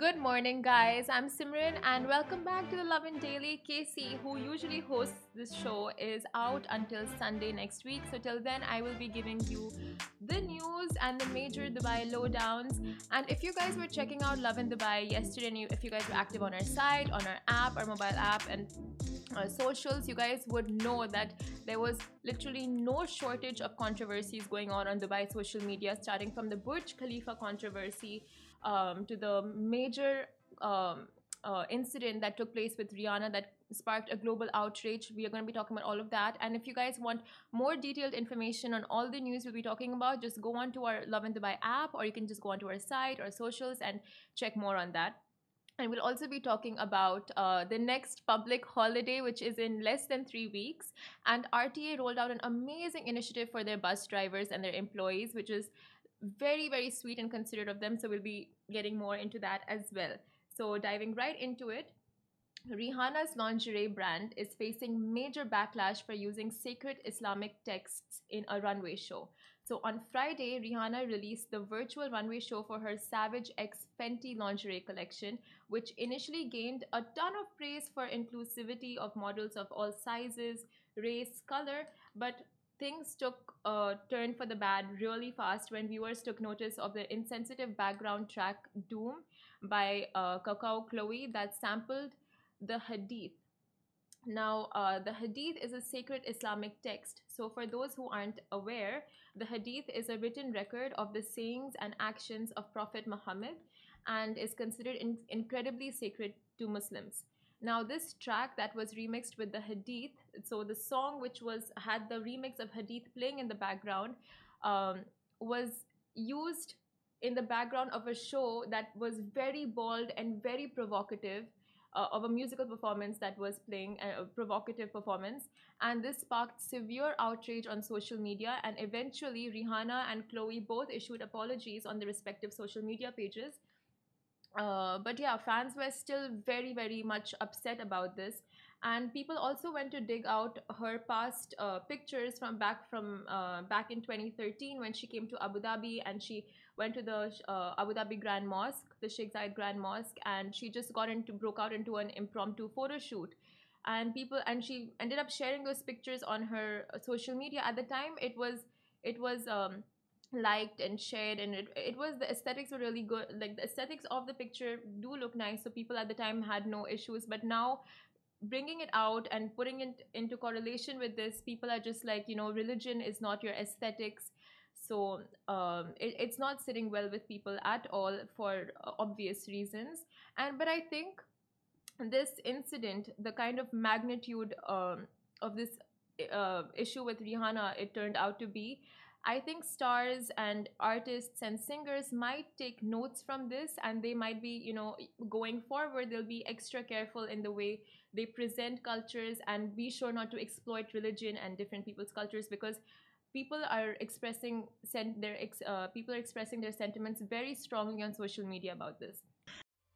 Good morning, guys. I'm Simran, and welcome back to the Lovin Daily. Casey, who usually hosts this show, is out until Sunday next week. So, till then, I will be giving you the news and the major Dubai lowdowns. And if you guys were checking out Lovin Dubai yesterday, and you, if you guys were active on our site, on our app, our mobile app, and our socials, you guys would know that there was literally no shortage of controversies going on on Dubai social media, starting from the Burj Khalifa controversy um, to the major um, uh, incident that took place with Rihanna that sparked a global outrage. We are going to be talking about all of that. And if you guys want more detailed information on all the news we'll be talking about, just go on to our Lovin Dubai app, or you can just go onto our site or socials and check more on that. And we'll also be talking about uh, the next public holiday, which is in less than three weeks. And RTA rolled out an amazing initiative for their bus drivers and their employees, which is very very sweet and considerate of them so we'll be getting more into that as well so diving right into it Rihanna's lingerie brand is facing major backlash for using sacred Islamic texts in a runway show. So on Friday, Rihanna released the virtual runway show for her Savage X Fenty lingerie collection, which initially gained a ton of praise for inclusivity of models of all sizes, race, color, but things took a turn for the bad really fast when viewers took notice of the insensitive background track Doom by uh, Coucou Chloe that sampled the Hadith. Now, uh, the Hadith is a sacred Islamic text. So, for those who aren't aware, the Hadith is a written record of the sayings and actions of Prophet Muhammad and is considered in- incredibly sacred to Muslims. Now this track that was remixed with the Hadith, so the song which was had the remix of Hadith playing in the background, um, was used in the background of a show that was very bold and very provocative. Uh, of a musical performance that was playing a provocative performance and this sparked severe outrage on social media and eventually rihanna and chloe both issued apologies on their respective social media pages uh, but yeah, fans were still very, very much upset about this. And people also went to dig out her past uh, pictures from back from uh, back in 2013 when she came to Abu Dhabi and she went to the uh, Abu Dhabi Grand Mosque, the Sheikh Zayed Grand Mosque, and she just got into broke out into an impromptu photo shoot. And people and she ended up sharing those pictures on her uh, social media. At the time, it was it was um, liked and shared and it, it was the aesthetics were really good. Like the aesthetics of the picture do look nice so people at the time had no issues. But now bringing it out and putting it into correlation with this people are just like you know religion is not your aesthetics. So um, it, it's not sitting well with people at all for uh, obvious reasons. And but i think this incident the kind of magnitude um, of this uh, issue with rihanna it turned out to be I think stars and artists and singers might take notes from this and they might be, you know, going forward, they'll be extra careful in the way they present cultures and be sure not to exploit religion and different people's cultures because people are expressing their uh, people are expressing their sentiments very strongly on social media about this.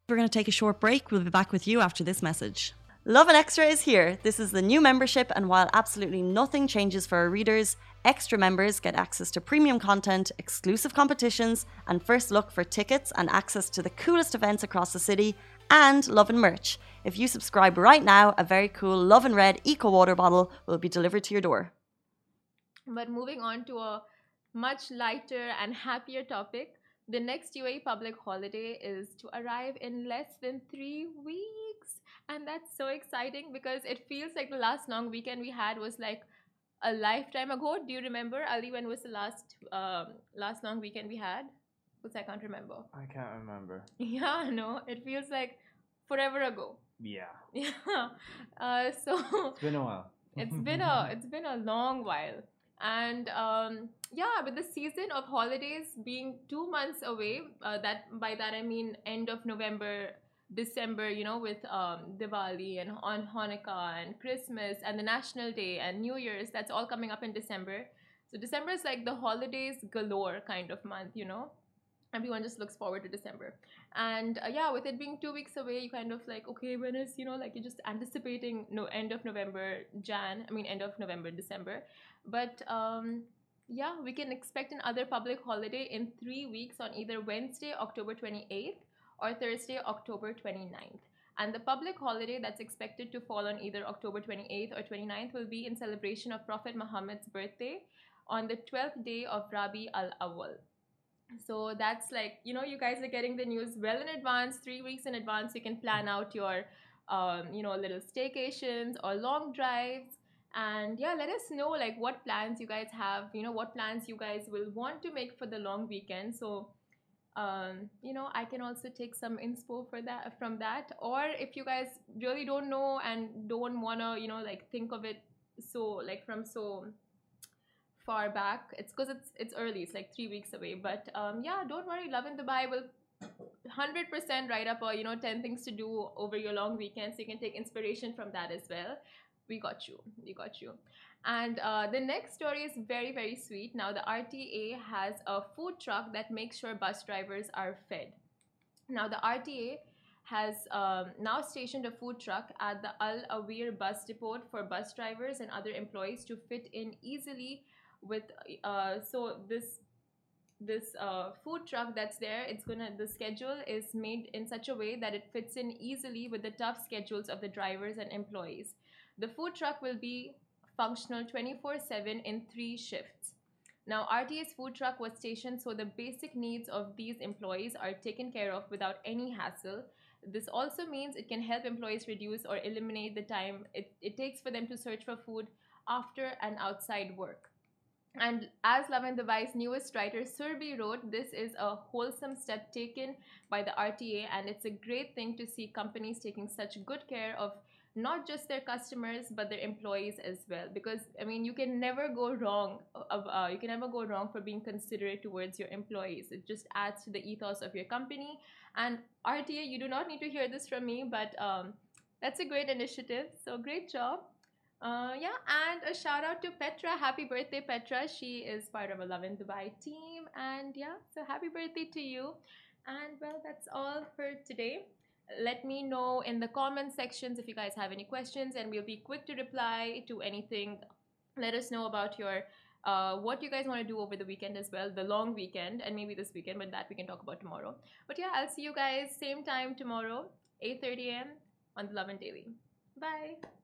We're going to take a short break. We'll be back with you after this message. Lovin Extra is here. This is the new membership, and while absolutely nothing changes for our readers, extra members get access to premium content, exclusive competitions, and first look for tickets and access to the coolest events across the city, and Lovin merch. If you subscribe right now, a very cool Lovin Red Eco Water bottle will be delivered to your door. But moving on to a much lighter and happier topic, the next UAE public holiday is to arrive in less than three weeks and that's so exciting because it feels like the last long weekend we had was like a lifetime ago. Do you remember Ali? When was the last um, last long weekend we had? Because I can't remember. I can't remember. Yeah, no, it feels like forever ago. Yeah. Yeah. Uh, so it's been a while. it's been a it's been a long while, and um, yeah, with the season of holidays being two months away, uh, that by that I mean end of November December, you know, with um, Diwali and on Hanukkah and Christmas and the National Day and New Year's, that's all coming up in December. So December is like the holidays galore kind of month, you know. everyone just looks forward to December. And uh, yeah, with it being two weeks away, you kind of like, okay, when is, you know, like you're just anticipating no end of November, Jan, I mean, end of November, December. But um, yeah, we can expect another public holiday in three weeks on either Wednesday, October 28th or Thursday, October 29th. And the public holiday that's expected to fall on either October 28th or 29th will be in celebration of Prophet Muhammad's birthday on the 12th day of Rabi al Awwal. So that's like, you know, you guys are getting the news well in advance, three weeks in advance. You can plan out your, um, you know, little staycations or long drives. And yeah, let us know like what plans you guys have, you know, what plans you guys will want to make for the long weekend. So, um, you know, I can also take some inspo for that from that. Or if you guys really don't know and don't wanna, you know, like think of it so like from so far back. It's because it's it's early. It's like three weeks away. But um, yeah, don't worry. Lovin Dubai will 100% write up or you know 10 things to do over your long weekend so you can take inspiration from that as well we got you. We got you. And uh, the next story is very very sweet. Now the rta has a food truck that makes sure bus drivers are fed. Now the rta has um, now stationed a food truck at the al awir bus depot for bus drivers and other employees to fit in easily with uh, so this this uh, food truck that's there it's gonna the schedule is made in such a way that it fits in easily with the tough schedules of the drivers and employees the food truck will be functional 24 7 in three shifts. Now rta's food truck was stationed so the basic needs of these employees are taken care of without any hassle. This also means it can help employees reduce or eliminate the time it, it takes for them to search for food after and outside work and as Lovin Dubai's newest writer Surbi wrote, this is a wholesome step taken by the RTA, and it's a great thing to see companies taking such good care of not just their customers but their employees as well. Because I mean, you can never go wrong. Of uh, you can never go wrong for being considerate towards your employees. It just adds to the ethos of your company. And RTA, you do not need to hear this from me, but um, that's a great initiative. So great job. Uh, yeah, and a shout out to Petra. Happy birthday, Petra. She is part of a Lovin Dubai team. And yeah, so happy birthday to you. And well, that's all for today. Let me know in the comment sections if you guys have any questions, and we'll be quick to reply to anything. Let us know about your uh, what you guys want to do over the weekend as well, the long weekend, and maybe this weekend, but that we can talk about tomorrow. But yeah, I'll see you guys same time tomorrow, 8:30 a.m. on the Lovin Daily. Bye.